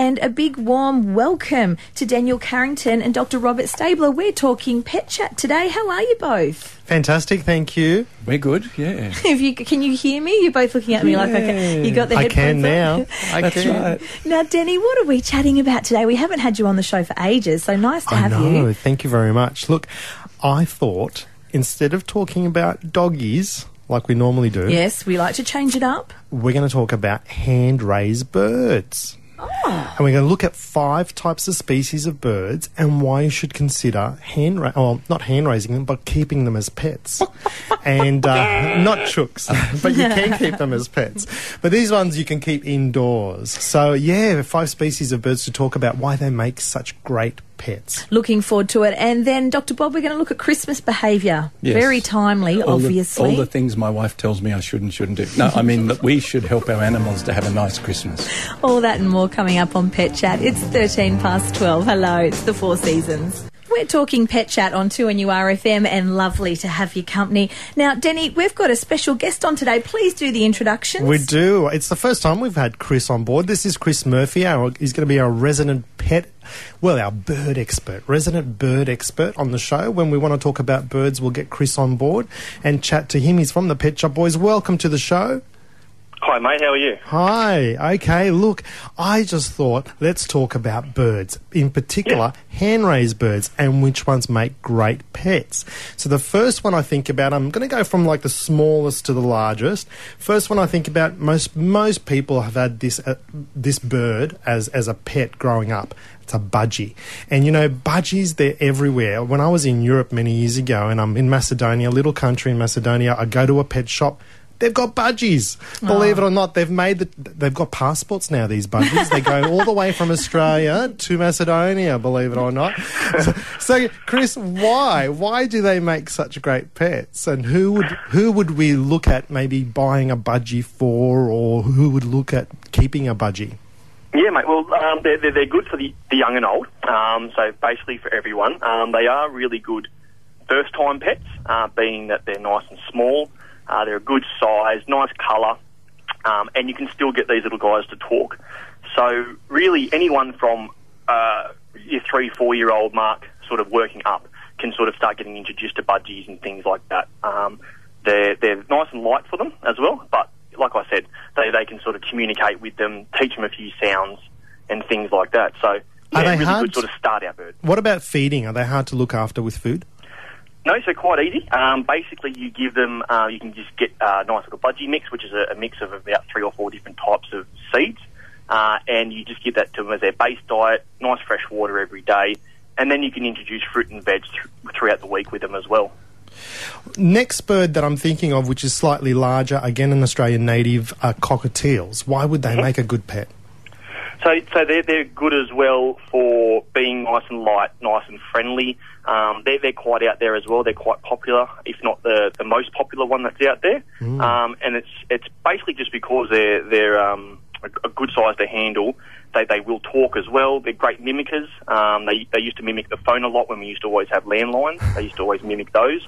And a big warm welcome to Daniel Carrington and Dr. Robert Stabler. We're talking pet chat today. How are you both? Fantastic, thank you. We're good, yeah. If you can you hear me? You're both looking at me like okay. You got the headphones I headphones can on? now. I That's can. right. Now, Denny, what are we chatting about today? We haven't had you on the show for ages, so nice to I have know. you. Thank you very much. Look, I thought instead of talking about doggies like we normally do, Yes, we like to change it up. we're going to talk about hand raised birds. Oh. And we're going to look at five types of species of birds and why you should consider hand ra- well, not hand raising them, but keeping them as pets. and uh, not chooks, but you can keep them as pets. But these ones you can keep indoors. So yeah, five species of birds to talk about why they make such great pets. Looking forward to it. And then, Dr. Bob, we're going to look at Christmas behaviour. Yes. Very timely, All the- obviously. all the things my wife tells me I should and shouldn't do. No, I mean that we should help our animals to have a nice Christmas. All that and more coming up on Pet Chat. It's 13 past 12. Hello, it's the Four Seasons. We're talking Pet Chat on 2NURFM and lovely to have your company. Now, Denny, we've got a special guest on today. Please do the introductions. We do. It's the first time we've had Chris on board. This is Chris Murphy. Our, he's going to be our resident pet, well, our bird expert, resident bird expert on the show. When we want to talk about birds, we'll get Chris on board and chat to him. He's from the Pet Shop Boys. Welcome to the show. Hi, mate. How are you? Hi. Okay. Look, I just thought let's talk about birds, in particular hand raised birds, and which ones make great pets. So the first one I think about, I'm going to go from like the smallest to the largest. First one I think about, most most people have had this uh, this bird as as a pet growing up. It's a budgie. And you know, budgies, they're everywhere. When I was in Europe many years ago and I'm in Macedonia, a little country in Macedonia, I go to a pet shop. They've got budgies. Believe it or not, they've made the, they've got passports now. These budgies, they go all the way from Australia to Macedonia. Believe it or not. So, so, Chris, why why do they make such great pets? And who would who would we look at maybe buying a budgie for, or who would look at keeping a budgie? Yeah, mate. Well, um, they're, they're, they're good for the, the young and old. Um, so basically for everyone. Um, they are really good first time pets, uh, being that they're nice and small. Uh, they're a good size, nice colour, um, and you can still get these little guys to talk. So really, anyone from uh, your three, four year old mark, sort of working up, can sort of start getting introduced to budgies and things like that. Um, they're they're nice and light for them as well, but like I said, they they can sort of communicate with them, teach them a few sounds and things like that. So yeah, Are they really hard good sort of start out bird. What about feeding? Are they hard to look after with food? No, so quite easy. Um, basically, you give them, uh, you can just get a nice little budgie mix, which is a, a mix of about three or four different types of seeds, uh, and you just give that to them as their base diet, nice fresh water every day, and then you can introduce fruit and veg th- throughout the week with them as well. Next bird that I'm thinking of, which is slightly larger, again an Australian native, are cockatiels. Why would they make a good pet? So, so they're, they're good as well for being nice and light, nice and friendly. Um, they're, they're quite out there as well. They're quite popular, if not the, the most popular one that's out there. Um, and it's it's basically just because they're they're um, a, a good size to handle. They, they will talk as well. They're great mimickers. Um, they, they used to mimic the phone a lot when we used to always have landlines. They used to always mimic those.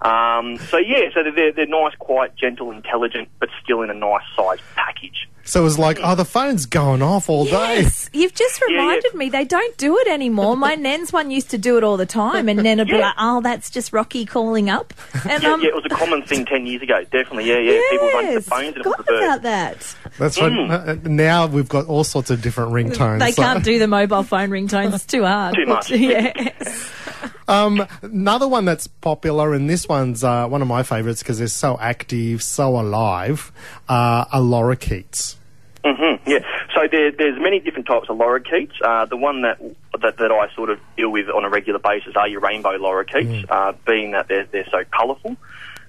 Um, so yeah, so they're, they're nice, quiet, gentle, intelligent, but still in a nice size package. So it was like, oh, the phone's going off all day. You've just yeah. reminded me they don't do it anymore. My nan's one used to do it all the time, and Nan would be like, "Oh, that's just Rocky calling up." And Yeah, um, yeah, it was a common thing ten years ago. Definitely, yeah, yeah. People run to the phones and it was forgot the bird. about that. That's right. Uh, Now we've got all sorts of different ringtones. They So- can't do the mobile phone ringtones; it's too hard. Too much. yes. Um, another one that's popular, and this one's uh, one of my favourites because they're so active, so alive, uh, are lorikeets. hmm yeah. So there, there's many different types of lorikeets. Uh, the one that, that that I sort of deal with on a regular basis are your rainbow lorikeets, uh, being that they're they're so colourful.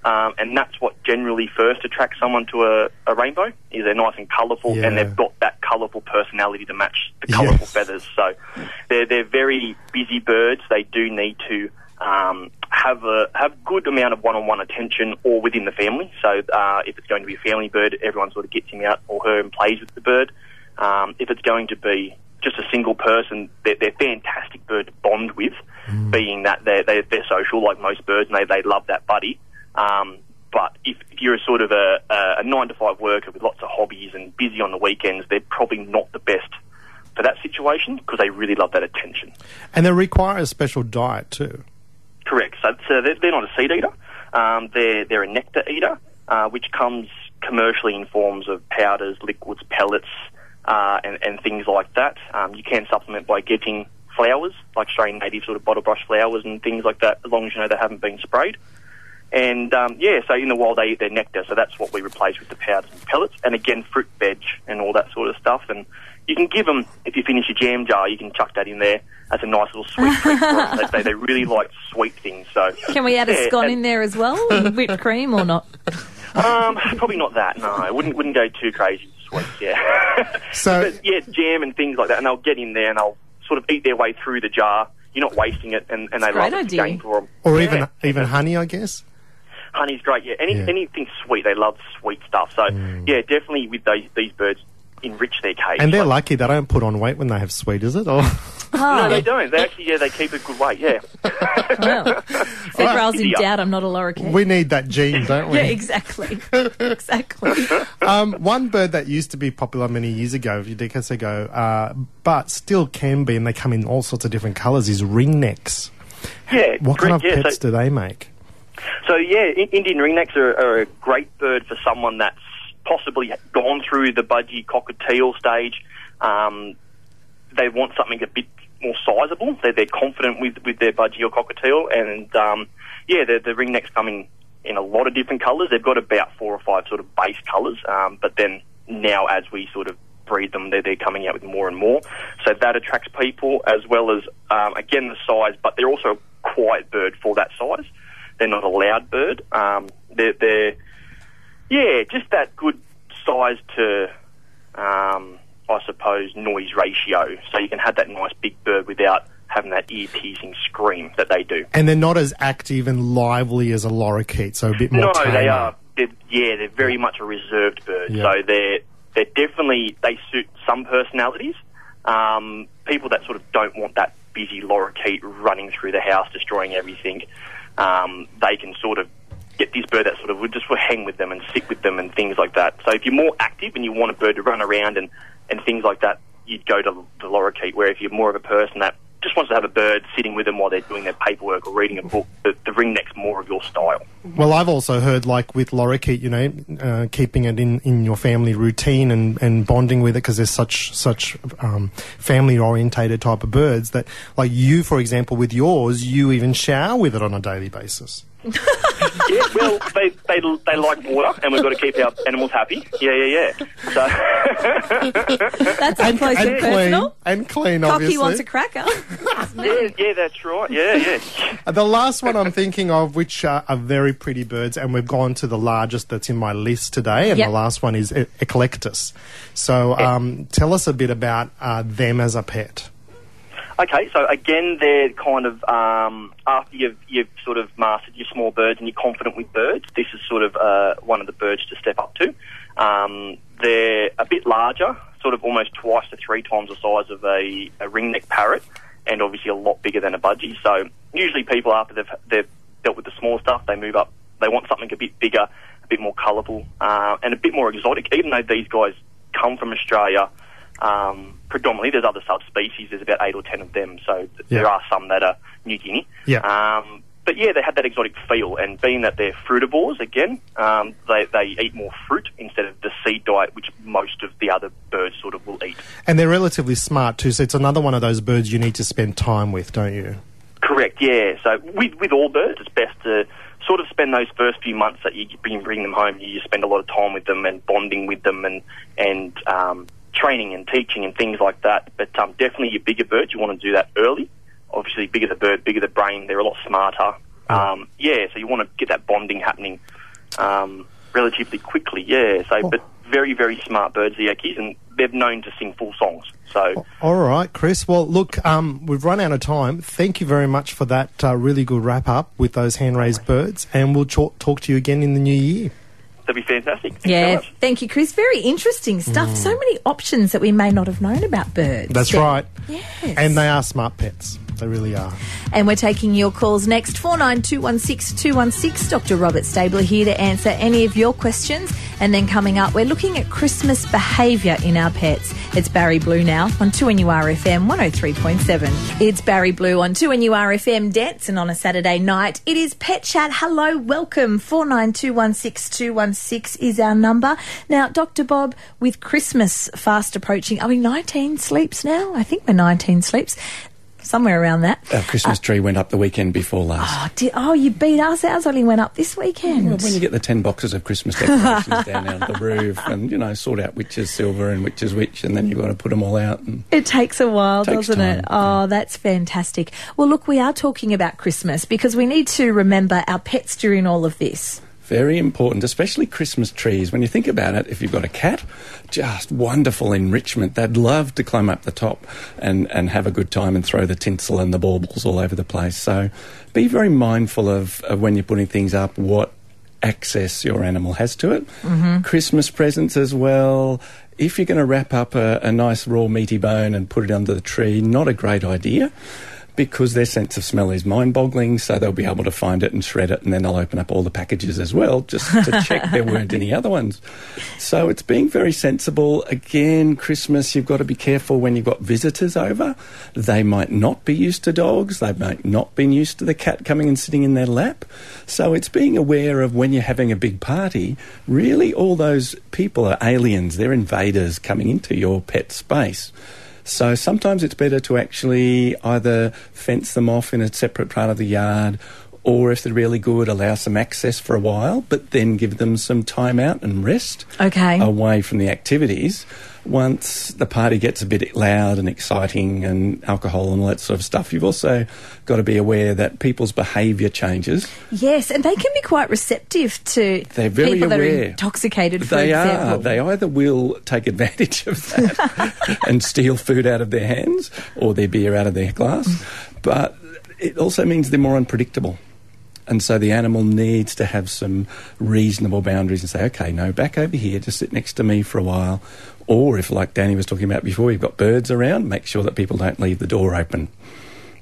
Um, and that's what generally first attracts someone to a, a rainbow is they're nice and colourful Yeah. and they've got that colourful personality to match the colourful Yes. feathers. So they're they're very busy birds. They do need to um, have a have good amount of one-on-one attention or within the family. So uh, if it's going to be a family bird, everyone sort of gets him out or her and plays with the bird. Um, if it's going to be just a single person, they're, they're fantastic bird to bond with, being that they're, they're, they're social like most birds and they, they love that buddy. Um, but if, if you're a sort of a, a, nine to five worker with lots of hobbies and busy on the weekends, they're probably not the best for that situation because they really love that attention. And they require a special diet too. Correct. So, so they're, they're not a seed eater. Um, they're they're a nectar eater, uh, which comes commercially in forms of powders, liquids, pellets, uh, and, and things like that. Um, you can supplement by getting flowers, like Australian native sort of bottle brush flowers and things like that, as long as you know they haven't been sprayed. And um, yeah, so in the wild they eat their nectar, so that's what we replace with the powders and pellets. And again, fruit, veg, and all that sort of stuff. And you can give them, if you finish your jam jar, you can chuck that in there as a nice little sweet treat for them. They, they, they really like sweet things. So Can we add a scone and- in there as well? and Whipped cream or not? Um, probably not that. No, I wouldn't wouldn't go too crazy with sweets. Yeah. So- but yeah, jam and things like that, and they'll get in there and they'll sort of eat their way through the jar. You're not wasting it, and, and they Great love it. It's idea. game for them. Or Yeah. even even honey, I guess. Honey's great. Yeah, Any, Yeah. anything sweet, they love sweet stuff. So yeah, definitely with these these birds, enrich their cage. And they're Like- lucky they don't put on weight when they have sweet, is it? Or No, they don't. They actually, yeah, they keep a good weight. Yeah. Well, if it rolls in doubt, I'm not a lorikeet. we need that gene, don't we? yeah, exactly. exactly. Um, one bird that used to be popular many years ago, a few decades ago, uh, but still can be, and they come in all sorts of different colours, is ringnecks. Yeah. What kind of yeah. pets So- do they make? So yeah, Indian ringnecks are, are a great bird for someone that's possibly gone through the budgie cockatiel stage. Um, they want something a bit more sizable. They're, they're confident with, with their budgie or cockatiel, and um, yeah, the, ringnecks coming in a lot of different colours. They've got about four or five sort of base colours, um, but then now as we sort of breed them, they're, they're coming out with more and more. So that attracts people as well as um, again the size, but they're also a quiet bird for that size. They're not a loud bird. Um, they're, they're, yeah, just that good size to, um, I suppose, noise ratio. So you can have that nice big bird without having that ear piercing scream that they do. And they're not as active and lively as a lorikeet, so a bit more No, tamer. they are. They're, yeah, they're very much a reserved bird. Yeah. So they're they're definitely they suit some personalities. Um, people that sort of don't want that busy lorikeet running through the house, destroying everything. Um, they can sort of get this bird that sort of would just will hang with them and sit with them and things like that. So if you're more active and you want a bird to run around and, and things like that, you'd go to the lorikeet. Where if you're more of a person that just wants to have a bird sitting with them while they're doing their paperwork or reading a book, the, the ringneck's more of your style. Well, I've also heard, like with lorikeet, you know, uh, keeping it in, in your family routine and, and bonding with it because there's such such um, family orientated type of birds that, like you, for example, with yours, you even shower with it on a daily basis. Yeah, well, they, they they like water, and we've got to keep our animals happy. Yeah, yeah, yeah. So, That's up close and, and personal. clean, and clean, Cocky obviously. wants a cracker. yeah, yeah, that's right. Yeah, yeah. Uh, The last one I'm thinking of, which uh, are very pretty birds, and we've gone to the largest that's in my list today, and Yep. the last one is e- Eclectus. So, um, tell us a bit about uh, them as a pet. Okay, so again, they're kind of um, after you've you've sort of mastered your small birds and you're confident with birds. This is sort of uh, one of the birds to step up to. Um, they're a bit larger, sort of almost twice to three times the size of a, a ringneck parrot, and obviously a lot bigger than a budgie. So usually people after they've they've dealt with the small stuff, they move up. They want something a bit bigger, a bit more colourful, uh, and a bit more exotic. Even though these guys come from Australia. Um, predominantly, there's other subspecies. There's about eight or ten of them, so th- Yeah. there are some that are New Guinea. Yeah. Um, but yeah, they have that exotic feel, and being that they're frutivores, again, um, they they eat more fruit instead of the seed diet, which most of the other birds sort of will eat. And they're relatively smart too, so it's another one of those birds you need to spend time with, don't you? Correct. Yeah. So with with all birds, it's best to sort of spend those first few months that you bring bring them home. You spend a lot of time with them and bonding with them and and um, training and teaching and things like that. But um, definitely your bigger birds, you want to do that early. Obviously, bigger the bird, bigger the brain. They're a lot smarter. Um, yeah. So you want to get that bonding happening um, relatively quickly. Yeah. So, but very very smart birds, the Ekis, and they're known to sing full songs. So. All right, Chris. Well, look, um, we've run out of time. Thank you very much for that uh, really good wrap up with those hand raised birds, and we'll talk to you again in the new year. That'd be fantastic. Thanks Yeah, much. thank you, Chris. Very interesting stuff. Mm. So many options that we may not have known about birds. That's Yeah. right. Yes. And they are smart pets. They really are. And we're taking your calls next. 49216216. 216. Dr. Robert Stabler here to answer any of your questions. And then coming up, we're looking at Christmas behaviour in our pets. It's Barry Blue now on 2NURFM 103.7. It's Barry Blue on 2NURFM and on a Saturday night. It is Pet Chat. Hello, welcome. 49216216 is our number. Now, Dr. Bob, with Christmas fast approaching, are we 19 sleeps now? I think we're 19 sleeps somewhere around that. Our Christmas uh, tree went up the weekend before last. Oh, did, oh, you beat us. Ours only went up this weekend. Well, when you get the 10 boxes of Christmas decorations down out the roof and, you know, sort out which is silver and which is which, and then you've got to put them all out. And It takes a while, Takes doesn't it? time, Oh, that's fantastic. Well, look, we are talking about Christmas because we need to remember our pets during all of this. Very important, especially Christmas trees. When you think about it, if you've got a cat, just wonderful enrichment. They'd love to climb up the top and, and have a good time and throw the tinsel and the baubles all over the place. So be very mindful of, of when you're putting things up, what access your animal has to it. Mm-hmm. Christmas presents as well. If you're going to wrap up a, a nice raw meaty bone and put it under the tree, not a great idea because their sense of smell is mind boggling, so they'll be able to find it and shred it, and then they'll open up all the packages as well just to check there weren't any other ones. So it's being very sensible. Again, Christmas, you've got to be careful when you've got visitors over. They might not be used to dogs, they might not been used to the cat coming and sitting in their lap. So it's being aware of when you're having a big party, really all those people are aliens, they're invaders coming into your pet space. So sometimes it's better to actually either fence them off in a separate part of the yard or if they're really good, allow some access for a while, but then give them some time out and rest Okay. away from the activities. Once the party gets a bit loud and exciting and alcohol and all that sort of stuff, you've also got to be aware that people's behaviour changes. Yes, and they can be quite receptive to They're very people that are intoxicated, for they example. are. They either will take advantage of that and steal food out of their hands or their beer out of their glass, but it also means they're more unpredictable. And so the animal needs to have some reasonable boundaries and say, okay, no, back over here, just sit next to me for a while. Or if, like Danny was talking about before, you've got birds around, make sure that people don't leave the door open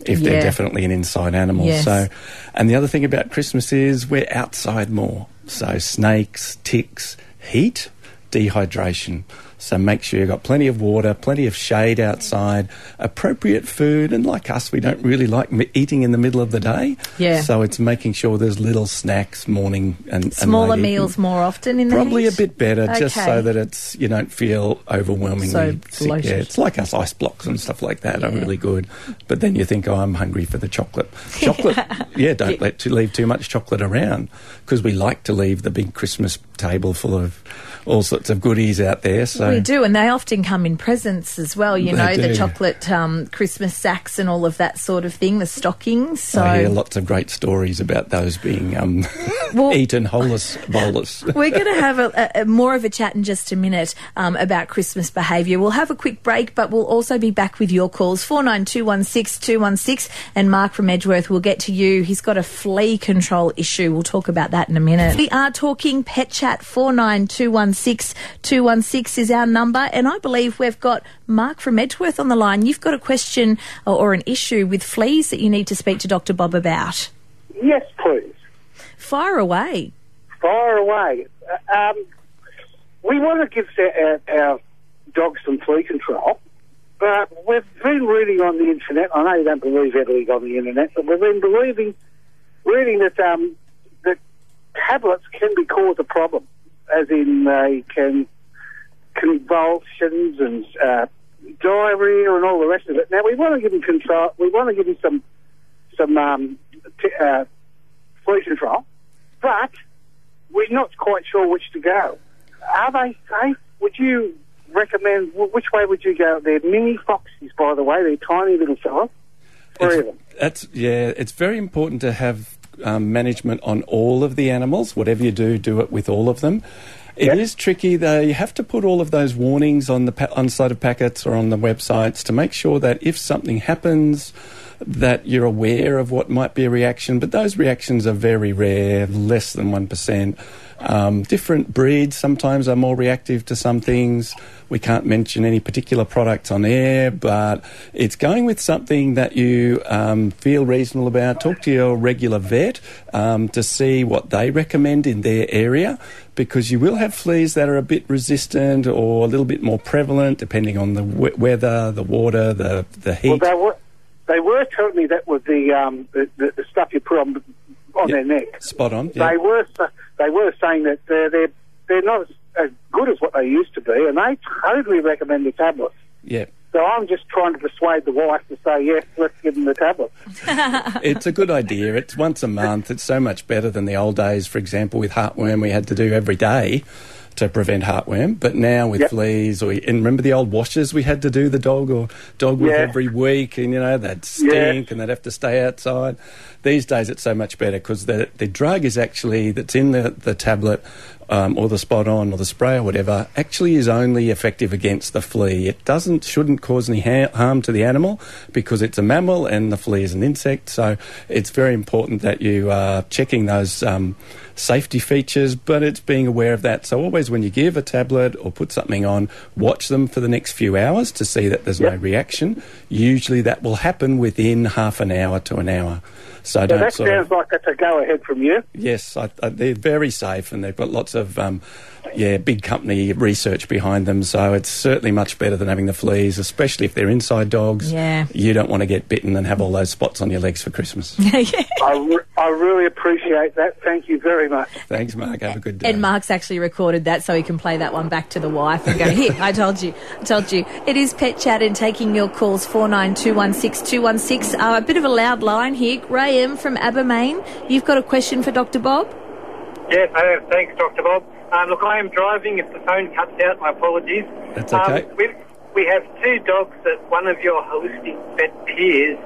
if Yeah. they're definitely an inside animal. Yes. So, and the other thing about Christmas is we're outside more. So snakes, ticks, heat, dehydration. So make sure you've got plenty of water, plenty of shade outside, appropriate food, and like us, we don't really like eating in the middle of the day. Yeah. So it's making sure there's little snacks morning and and Smaller evening. meals more often in the Probably heat? a bit better, just so that it's you don't feel overwhelmingly So sick. bloated. Yeah, it's like us ice blocks and stuff like that are really good. But then you think, oh, I'm hungry for the chocolate. Chocolate, yeah, don't let to leave too much chocolate around because we like to leave the big Christmas table full of all sorts of goodies out there. So We do, and they often come in presents as well. You They know, the chocolate um, Christmas sacks and all of that sort of thing, the stockings. So I hear lots of great stories about those being um, Well- eaten holus bolus. We're going to have a, a, a more of a chat in just a minute um, about Christmas behaviour. We'll have a quick break, but we'll also be back with your calls four nine two one six two one six. And Mark from Edgeworth will get to you. He's got a flea control issue. We'll talk about that in a minute. We are talking pet chat four nine two one six two one six is our number, and I believe we've got Mark from Edgeworth on the line. You've got a question or, or an issue with fleas that you need to speak to Dr. Bob about. Yes, please. Fire away. Fire away. Uh, um, we want to give our, our, our dogs some flea control, but we've been reading on the internet. I know you don't believe everything on the internet, but we've been believing, reading that um, that tablets can be cause a problem, as in they can convulsions and uh, diarrhea and all the rest of it. Now we want to give them control. We want to give them some some um, t- uh, flea control, but we're not quite sure which to go. Are they safe? Would you recommend which way would you go? They're mini foxes, by the way. They're tiny little fellas. Three of them. That's yeah. It's very important to have um, management on all of the animals. Whatever you do, do it with all of them. It is Yep. tricky though. You have to put all of those warnings on the pa- on side of packets or on the websites to make sure that if something happens, that you're aware of what might be a reaction, but those reactions are very rare, less than 1%. Um, different breeds sometimes are more reactive to some things. We can't mention any particular products on air, but it's going with something that you um, feel reasonable about. Talk to your regular vet um, to see what they recommend in their area because you will have fleas that are a bit resistant or a little bit more prevalent depending on the w- weather, the water, the, the heat. Well, they were they were telling me that was the um, the, the, stuff you put on on Yeah. their neck. Spot on. Yeah. They were they were saying that they're they're, they're not as, as good as what they used to be, and they totally recommend the tablets. yeah. So I'm just trying to persuade the wife to say yes, let's give them the tablets. It's a good idea. It's once a month. It's so much better than the old days, for example, with heartworm we had to do every day to prevent heartworm. But now with Yep. fleas, or and remember the old washes we had to do the dog or dog with Yeah. every week, and you know they'd stink and they'd have to stay outside. These days it's so much better because the the drug is actually that's in the the tablet. Um, or the spot on or the spray or whatever actually is only effective against the flea. It doesn't shouldn't cause any ha- harm to the animal because it's a mammal and the flea is an insect. So it's very important that you are checking those um, safety features, but it's being aware of that. So always when you give a tablet or put something on, watch them for the next few hours to see that there's no reaction. Usually that will happen within half an hour to an hour. So, So don't that sort of sounds like that's a go ahead from you. Yes, I, I, they're very safe, and they've got lots of um, yeah big company research behind them. So it's certainly much better than having the fleas, especially if they're inside dogs. Yeah. you don't want to get bitten and have all those spots on your legs for Christmas. I, re- I really appreciate that. Thank you very much. Thanks, Mark. Have a good day. And Mark's actually recorded that so he can play that one back to the wife and go, Here, I told you, I told you. It is Pet Chat and taking your calls 49216216. Uh, a bit of a loud line here. Graham from Abermain, you've got a question for Dr. Bob? Yes, I have. Thanks, Dr. Bob. Um, look, I am driving. If the phone cuts out, my apologies. That's okay. Um, we we have two dogs that one of your holistic vet peers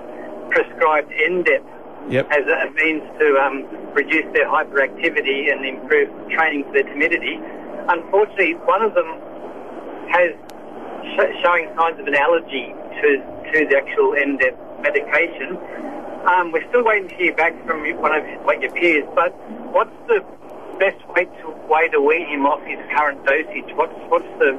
prescribed Endep Yep. as a means to um, reduce their hyperactivity and improve training for their timidity. Unfortunately, one of them has sh- showing signs of an allergy to to the actual Endep medication. Um, we're still waiting to hear back from one of one of your peers, but what's the best way to way to wean him off his current dosage? What's what's the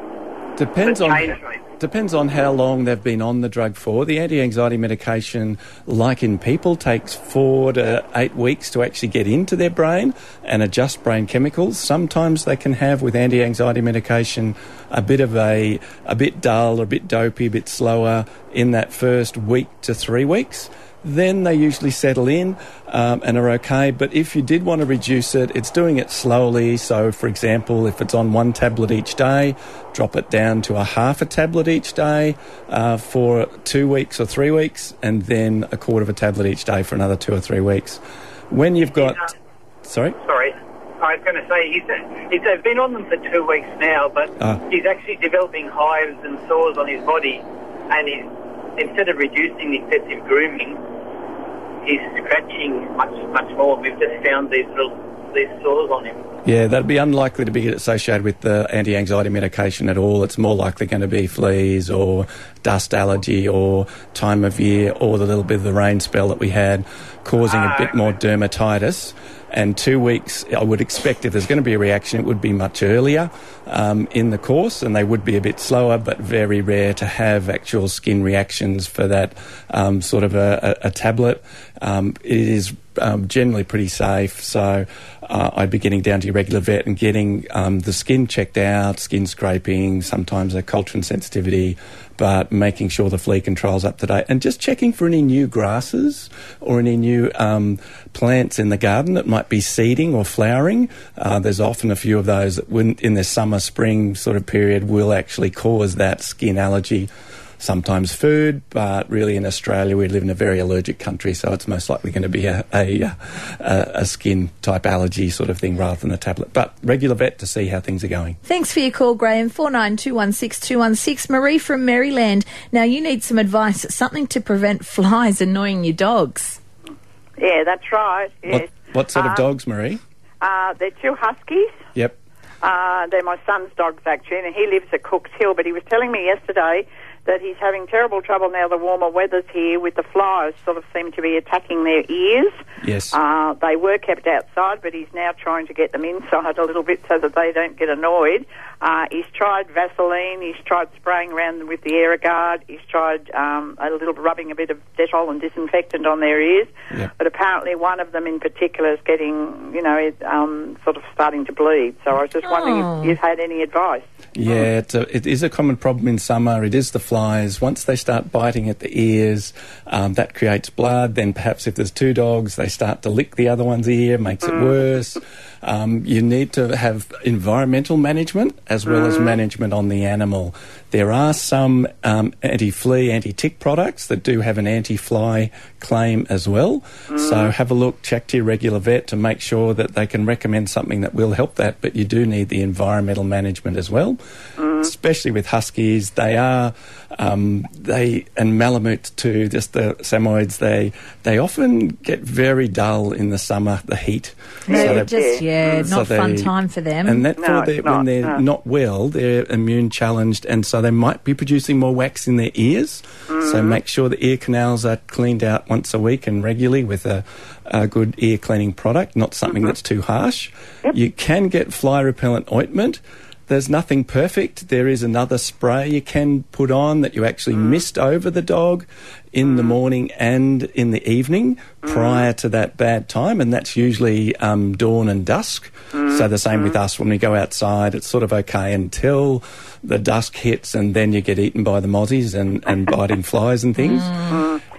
Depends the on rate? depends on how long they've been on the drug for. The anti-anxiety medication, like in people, takes four to eight weeks to actually get into their brain and adjust brain chemicals. Sometimes they can have with anti-anxiety medication a bit of a a bit dull, a bit dopey, a bit slower in that first week to three weeks. Then they usually settle in um, and are okay. But if you did want to reduce it, it's doing it slowly. So, for example, if it's on one tablet each day, drop it down to a half a tablet each day uh, for two weeks or three weeks, and then a quarter of a tablet each day for another two or three weeks. When you've got. Sorry? Sorry. I was going to say he's, he's they've been on them for two weeks now, but Ah. he's actually developing hives and sores on his body, and he's instead of reducing the excessive grooming, he's scratching much much more. We've just found these little these sores on him. Yeah, that'd be unlikely to be associated with the anti anxiety medication at all. It's more likely going to be fleas or dust allergy or time of year or the little bit of the rain spell that we had causing a bit ah. more dermatitis. And two weeks, I would expect if there's going to be a reaction, it would be much earlier um, in the course and they would be a bit slower, but very rare to have actual skin reactions for that um, sort of a, a, a tablet. Um, it is um, generally pretty safe. So uh, I'd be getting down to your regular vet and getting um, the skin checked out, skin scraping, sometimes a culture and sensitivity, but making sure the flea control's up to date and just checking for any new grasses or any new um, plants in the garden that might be seeding or flowering. Uh, there's often a few of those that in the summer, spring sort of period will actually cause that skin allergy sometimes food, but really in Australia we live in a very allergic country, so it's most likely going to be a, a, a, a skin type allergy sort of thing rather than a tablet. But regular vet to see how things are going. Thanks for your call, Graham. 49216216. Marie from Maryland. Now, you need some advice, something to prevent flies annoying your dogs. Yeah, that's right. Yes. What, what sort of Uh, dogs, Marie? Uh, they're two huskies. Yep. Uh, they're my son's dogs actually, and he lives at Cook's Hill. But he was telling me yesterday that he's having terrible trouble now. The warmer weather's here with the flies sort of seem to be attacking their ears. Yes. Uh, they were kept outside, but he's now trying to get them inside a little bit so that they don't get annoyed. Uh, he's tried Vaseline. He's tried spraying around with the Aerogard. He's tried um, a little rubbing a bit of Dettol and disinfectant on their ears. Yeah. But apparently, one of them in particular is getting, you know, it, um, sort of starting to bleed. So I was just wondering Oh. if you've had any advice. Yeah, it's a, it is a common problem in summer. It is the flies. Once they start biting at the ears, um, that creates blood. Then perhaps if there's two dogs, they start to lick the other one's ear, makes it worse. Um, you need to have environmental management as well as management on the animal. There are some um, anti-flea, anti-tick products that do have an anti-fly claim as well. So have a look, check to your regular vet to make sure that they can recommend something that will help that. But you do need the environmental management as well, Mm-hmm. especially with huskies. They are um, they and malamutes too. Just the Samoyeds. They they often get very dull in the summer, the heat. They're they- just yeah, mm-hmm. so not fun they- time for them. and that No, for their, it's when they're no. not well, they're immune challenged, and so they might be producing more wax in their ears. So mm-hmm. make sure the ear canals are cleaned out once a week and regularly with a, a good ear cleaning product, not something that's too harsh. You can get fly repellent ointment. There's nothing perfect. There is another spray you can put on that you actually mm. mist over the dog in the mm. morning and in the evening mm. prior to that bad time, and that's usually um, dawn and dusk. So the same with us when we go outside, it's sort of okay until the dusk hits, and then you get eaten by the mozzies and, and biting flies and things.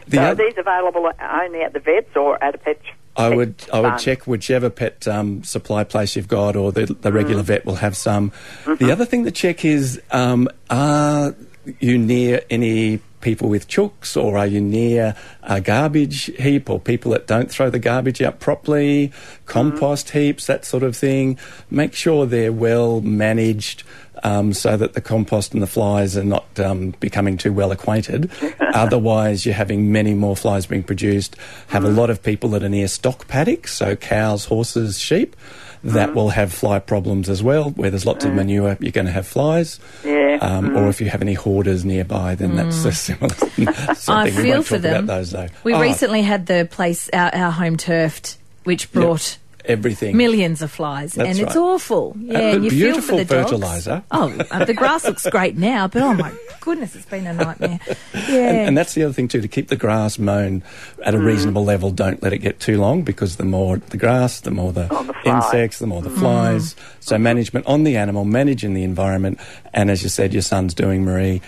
The So are these available only at the vets or at a pet? I would I would check whichever pet um, supply place you've got, or the, the regular vet will have some. The other thing to check is um, are you near any people with chooks, or are you near a garbage heap, or people that don't throw the garbage out properly, compost heaps, that sort of thing. Make sure they're well managed. Um, so that the compost and the flies are not um, becoming too well acquainted. Otherwise, you're having many more flies being produced. Have a lot of people that are near stock paddocks, so cows, horses, sheep, that will have fly problems as well. Where there's lots of manure, you're going to have flies. Yeah. Um, Or if you have any hoarders nearby, then that's a similar I something. we feel for them. about those though. we Oh, recently had the place our, our home turfed, which brought everything. millions of flies, That's and it's awful. Yeah, and you feel for the dogs. Oh, uh, the grass looks great now, but oh my goodness, it's been a nightmare. Yeah, And, and that's the other thing too, to keep the grass mown at a reasonable level. Don't let it get too long because the more the grass, the more the, Oh, the insects, the more the flies. So management on the animal, managing the environment, and as you said, your son's doing, Marie,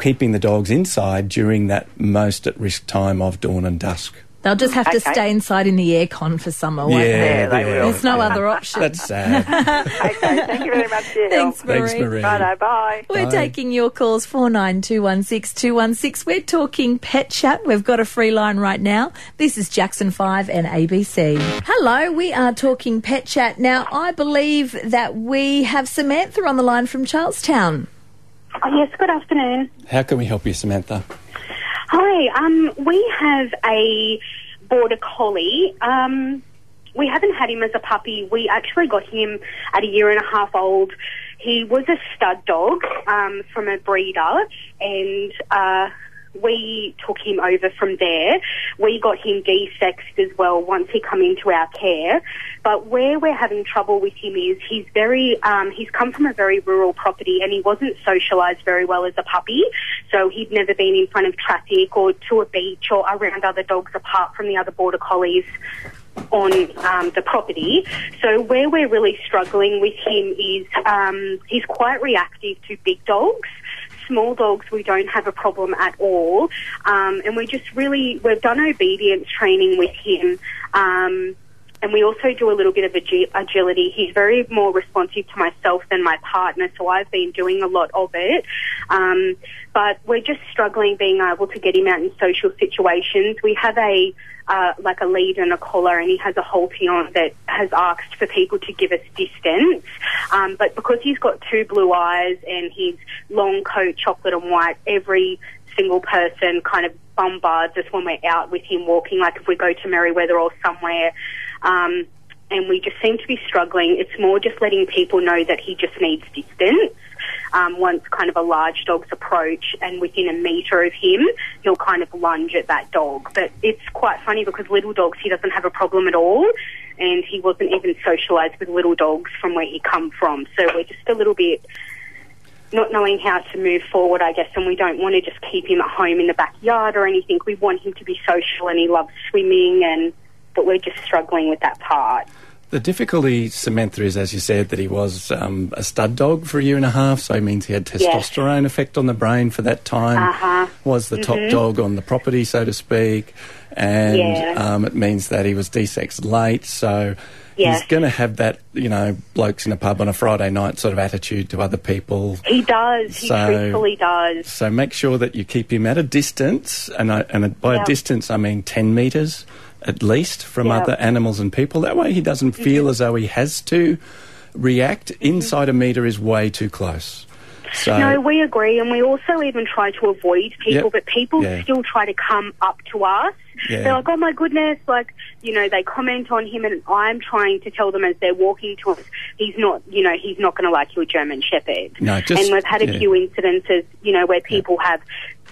keeping the dogs inside during that most at risk time of dawn and dusk. They'll just have to Okay. stay inside in the aircon for summer. won't Yeah, they? they will. There's no other option. That's sad. Okay, thank you very much, Jill. Thanks, Marie. Thanks, Marie. Righto, bye. We're Bye. taking your calls four nine two one six two one six. We're talking pet chat. We've got a free line right now. This is Jackson Five and ABC. Hello, we are talking pet chat now. I believe that we have Samantha on the line from Charlestown. Oh, yes, good afternoon. How can we help you, Samantha? Hi, um, we have a border collie. Um, we haven't had him as a puppy. We actually got him at a year and a half old. He was a stud dog um, from a breeder, and uh, we took him over from there. We got him de-sexed as well once he come into our care. But where we're having trouble with him is he's very, um, he's come from a very rural property and he wasn't socialised very well as a puppy. So he'd never been in front of traffic or to a beach or around other dogs apart from the other border collies on um, the property. So where we're really struggling with him is um, he's quite reactive to big dogs. Small dogs, we don't have a problem at all, um, and we just really we've done obedience training with him. Um, and we also do a little bit of agi- agility. He's very more responsive to myself than my partner, so I've been doing a lot of it. Um, but we're just struggling being able to get him out in social situations. We have a uh, like a lead and a collar, and he has a halter on that has asked for people to give us distance. Um, but because he's got two blue eyes and his long coat, chocolate and white, every single person kind of bombards us when we're out with him walking, like if we go to Merewether or somewhere. Um, and we just seem to be struggling. It's more just letting people know that he just needs distance. Um, once kind of a large dog's approach and within a metre of him, he'll kind of lunge at that dog. But it's quite funny because little dogs, he doesn't have a problem at all. And he wasn't even socialised with little dogs from where he come from. So we're just a little bit not knowing how to move forward, I guess, and we don't want to just keep him at home in the backyard or anything. We want him to be social and he loves swimming and but we're just struggling with that part. The difficulty, Samantha, is as you said that he was um, a stud dog for a year and a half, so it means he had Yes. testosterone effect on the brain for that time. Uh-huh. Was the top dog on the property, so to speak, and Yeah. um, it means that he was desexed late. So Yes. he's going to have that, you know, blokes in a pub on a Friday night sort of attitude to other people. He does, he So- truthfully does. So make sure that you keep him at a distance, and, I, and by Yep. a distance I mean 10 metres at least from other animals and people. That way he doesn't mm-hmm. feel as though he has to react. Mm-hmm. Inside a metre is way too close. So No, we agree, and we also even try to avoid people, Yep. but people Yeah. still try to come up to us. Yeah. They're like, "Oh my goodness!" Like, you know, they comment on him, and I'm trying to tell them as they're walking to us, he's not, you know, he's not going to like your German Shepherd. No, just- and we've had a yeah. few incidences, you know, where people have,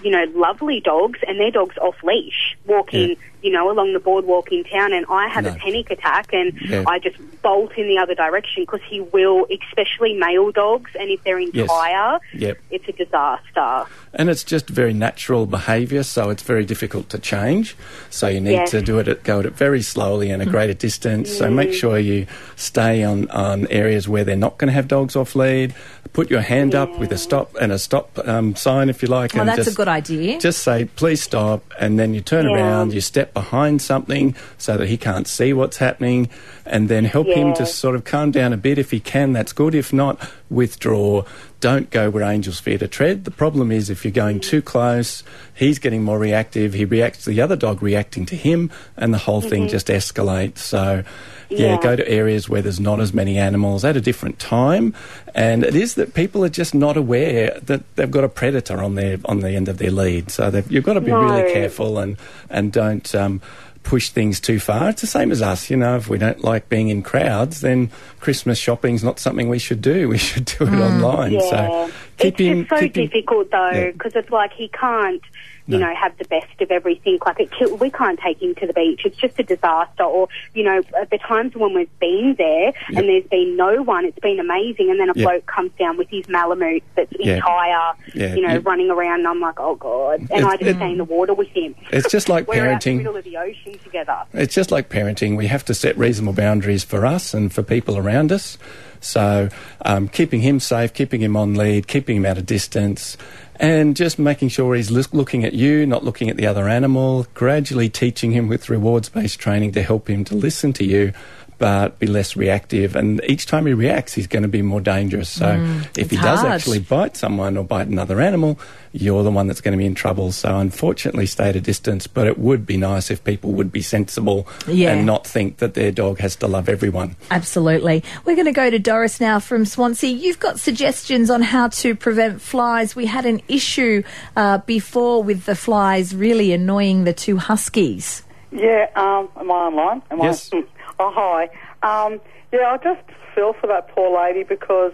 you know, lovely dogs, and their dogs off leash, walking, Yeah. you know, along the boardwalk in town, and I have No. a panic attack, and Yeah. I just bolt in the other direction because he will, especially male dogs, and if they're in Yes. tire, Yep. it's a disaster. And it's just very natural behaviour, so it's very difficult to change. So you need Yes. to do it at, go at it very slowly and a mm. greater distance. So make mm. sure you stay on, on areas where they're not going to have dogs off lead. Put your hand up with a stop and a stop um, sign if you like. Oh, and that's a good idea. Just say, please stop, and then you turn Yeah. around, you step behind something so that he can't see what's happening, and then help him to sort of calm down a bit. If he can, that's good. If not, withdraw. Don't go where angels fear to tread. The problem is if you're going too close, he's getting more reactive. He reacts to the other dog reacting to him, and the whole thing just escalates. So, yeah, Mm-hmm. Yeah. go to areas where there's not as many animals at a different time. And it is that people are just not aware that they've got a predator on their on the end of their lead. So you've got to be really careful and and don't. Um, push things too far. It's the same as us, you know. If we don't like being in crowds, then Christmas shopping's not something we should do. We should do it mm. online. Yeah, So keep it's him. just so keep him- difficult though Yeah. because it's like he can't, you No. know, have the best of everything. Like it, kill- we can't take him to the beach. It's just a disaster. Or you know, at the times when we've been there Yep. and there's been no one, it's been amazing. And then a Yep. bloke comes down with his Malamute that's Yeah. entire, Yeah. you know, Yep. running around. And I'm like, oh god. And It- I just it- stay in the water with him. It's just like We're out in the parenting. middle of the ocean together. It's just like parenting. We have to set reasonable boundaries for us and for people around us. So, um, keeping him safe, keeping him on lead, keeping him at a distance, and just making sure he's looking at you, not looking at the other animal, gradually teaching him with rewards based training to help him to listen to you. But be less reactive, and each time he reacts, he's going to be more dangerous. So, if he does hard. actually bite someone or bite another animal, you're the one that's going to be in trouble. So, unfortunately, stay at a distance. But it would be nice if people would be sensible Yeah. and not think that their dog has to love everyone. Absolutely. We're going to go to Doris now from Swansea. You've got suggestions on how to prevent flies. We had an issue uh, before with the flies really annoying the two huskies. Yeah, um, am I online? Am Yes. I? oh, hi. Um, yeah, I just feel for that poor lady because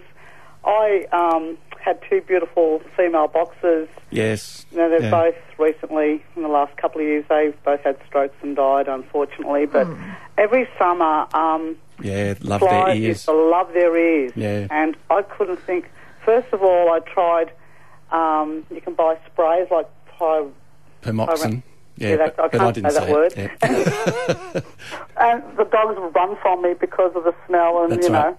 I um, had two beautiful female boxers. Yes. You know, they've Yeah. both recently, in the last couple of years, they've both had strokes and died, unfortunately. But every summer, um, Yeah, love their ears. used to love their ears. Yeah. And I couldn't think. First of all, I tried. Um, you can buy sprays like py- Permoxin. Yeah, Yeah, that's- but, I I can't didn't say that word. it. Yeah. and the dogs would run from me because of the smell, and That's you know.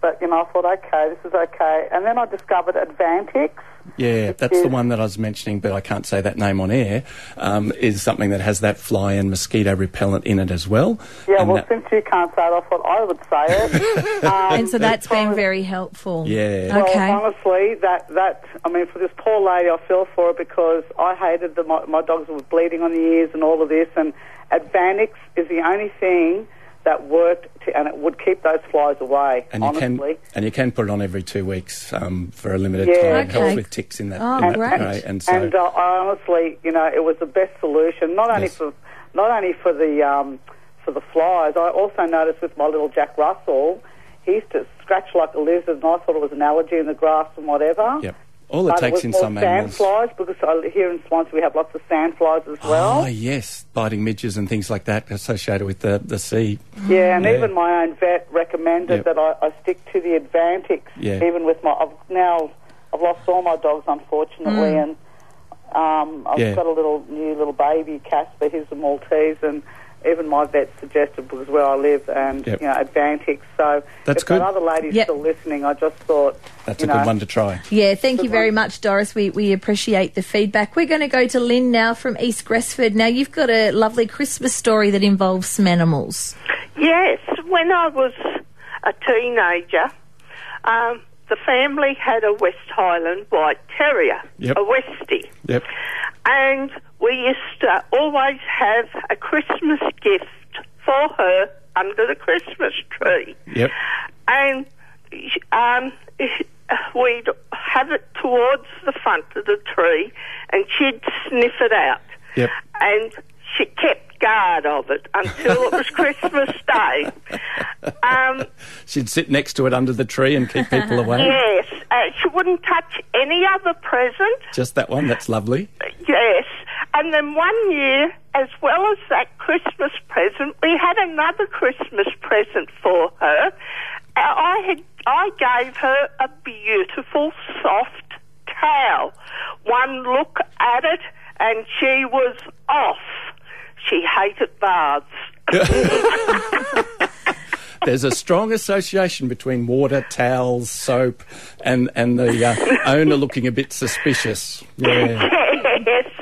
But you know, I thought, okay, this is okay. And then I discovered Advantix. Yeah, that's the one that I was mentioning, but I can't say that name on air. Um, is something that has that fly and mosquito repellent in it as well. Yeah, And well, that- since you can't say it, I thought I would say it. um, And so that's been very helpful. Yeah. Well, Okay. honestly, that that I mean, for this poor lady, I feel for her because I hated that my, my dogs were bleeding on the ears and all of this. And Advantix is the only thing that worked, to, and it would keep those flies away. and you honestly. can and you can put it on every two weeks um, for a limited Yeah. time. It Okay. helps with ticks in that. Oh, in that great. And so and uh, I honestly, you know, it was the best solution. Not only Yes. for not only for the um, for the flies. I also noticed with my little Jack Russell, he used to scratch like a lizard, and I thought it was an allergy in the grass and whatever. Yep. All it takes in some animals. sandflies because here in Swansea we have lots of sandflies as well. Oh, yes, biting midges and things like that associated with the, the sea. Yeah, and Yeah. even my own vet recommended Yep. that I, I stick to the Advantix. Yeah. Even with my, I've now I've lost all my dogs unfortunately, and um, I've Yeah. got a little new little baby Casper. He's a Maltese, and even my vet suggested because where I live and Yep. you know Advantix. So That's if good. that other lady's Yep. still listening, I just thought That's you a good one to try. Yeah, thank you very one. much, Doris. We, we appreciate the feedback. We're going to go to Lynn now from East Gresford. Now, you've got a lovely Christmas story that involves some animals. Yes, when I was a teenager, um, the family had a West Highland White Terrier, Yep. a Westie, Yep. and we used to always have a Christmas gift for her under the Christmas tree. Yep. and um, we'd have it towards the front of the tree, and she'd sniff it out. Yep. And she kept guard of it until it was Christmas Day. Um, She'd sit next to it under the tree and keep people away. yes, uh, she wouldn't touch any other present. Just that one. That's lovely. Yes. And then one year, as well as that Christmas present, we had another Christmas present for her. Uh, I had I gave her a beautiful soft towel. One look at it and she was off. She hated baths. There's a strong association between water, towels, soap, and and the uh, owner looking a bit suspicious. Yeah,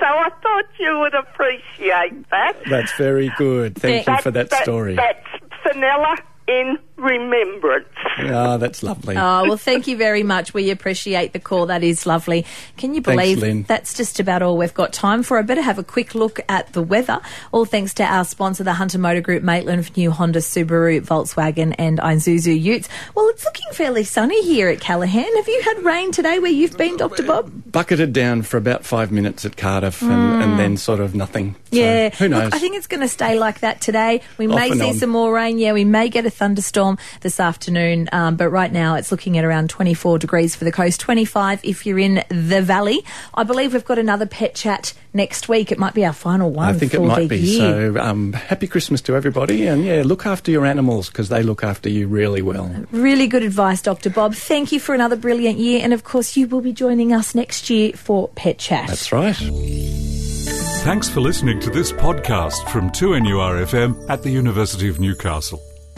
so I thought you would appreciate that. that's very good. Thank you for that story. That's Fenella in remembrance. Ah, that's lovely. Oh, well, thank you very much. We appreciate the call. That is lovely. Can you Thanks, believe Lynn. that's just about all we've got time for? I better have a quick look at the weather. All thanks to our sponsor, the Hunter Motor Group, Maitland, New Honda, Subaru, Volkswagen, and Isuzu Utes. Well, it's looking fairly sunny here at Callaghan. Have you had rain today where you've been, Dr. Bob? Bucketed down for about five minutes at Cardiff, and, and then sort of nothing. So, Yeah. who knows? Look, I think it's going to stay like that today. We Off may see on. some more rain. Yeah, we may get a thunderstorm this afternoon. Um, but right now it's looking at around 24 degrees for the coast, 25 if you're in the valley. I believe we've got another pet chat next week. It might be our final one. I think it might be. year. So, um, happy Christmas to everybody, and yeah, look after your animals because they look after you really well. Really good advice, Dr. Bob. Thank you for another brilliant year. And of course, you will be joining us next year for Pet Chat. That's right. Thanks for listening to this podcast from 2NURFM at the University of Newcastle.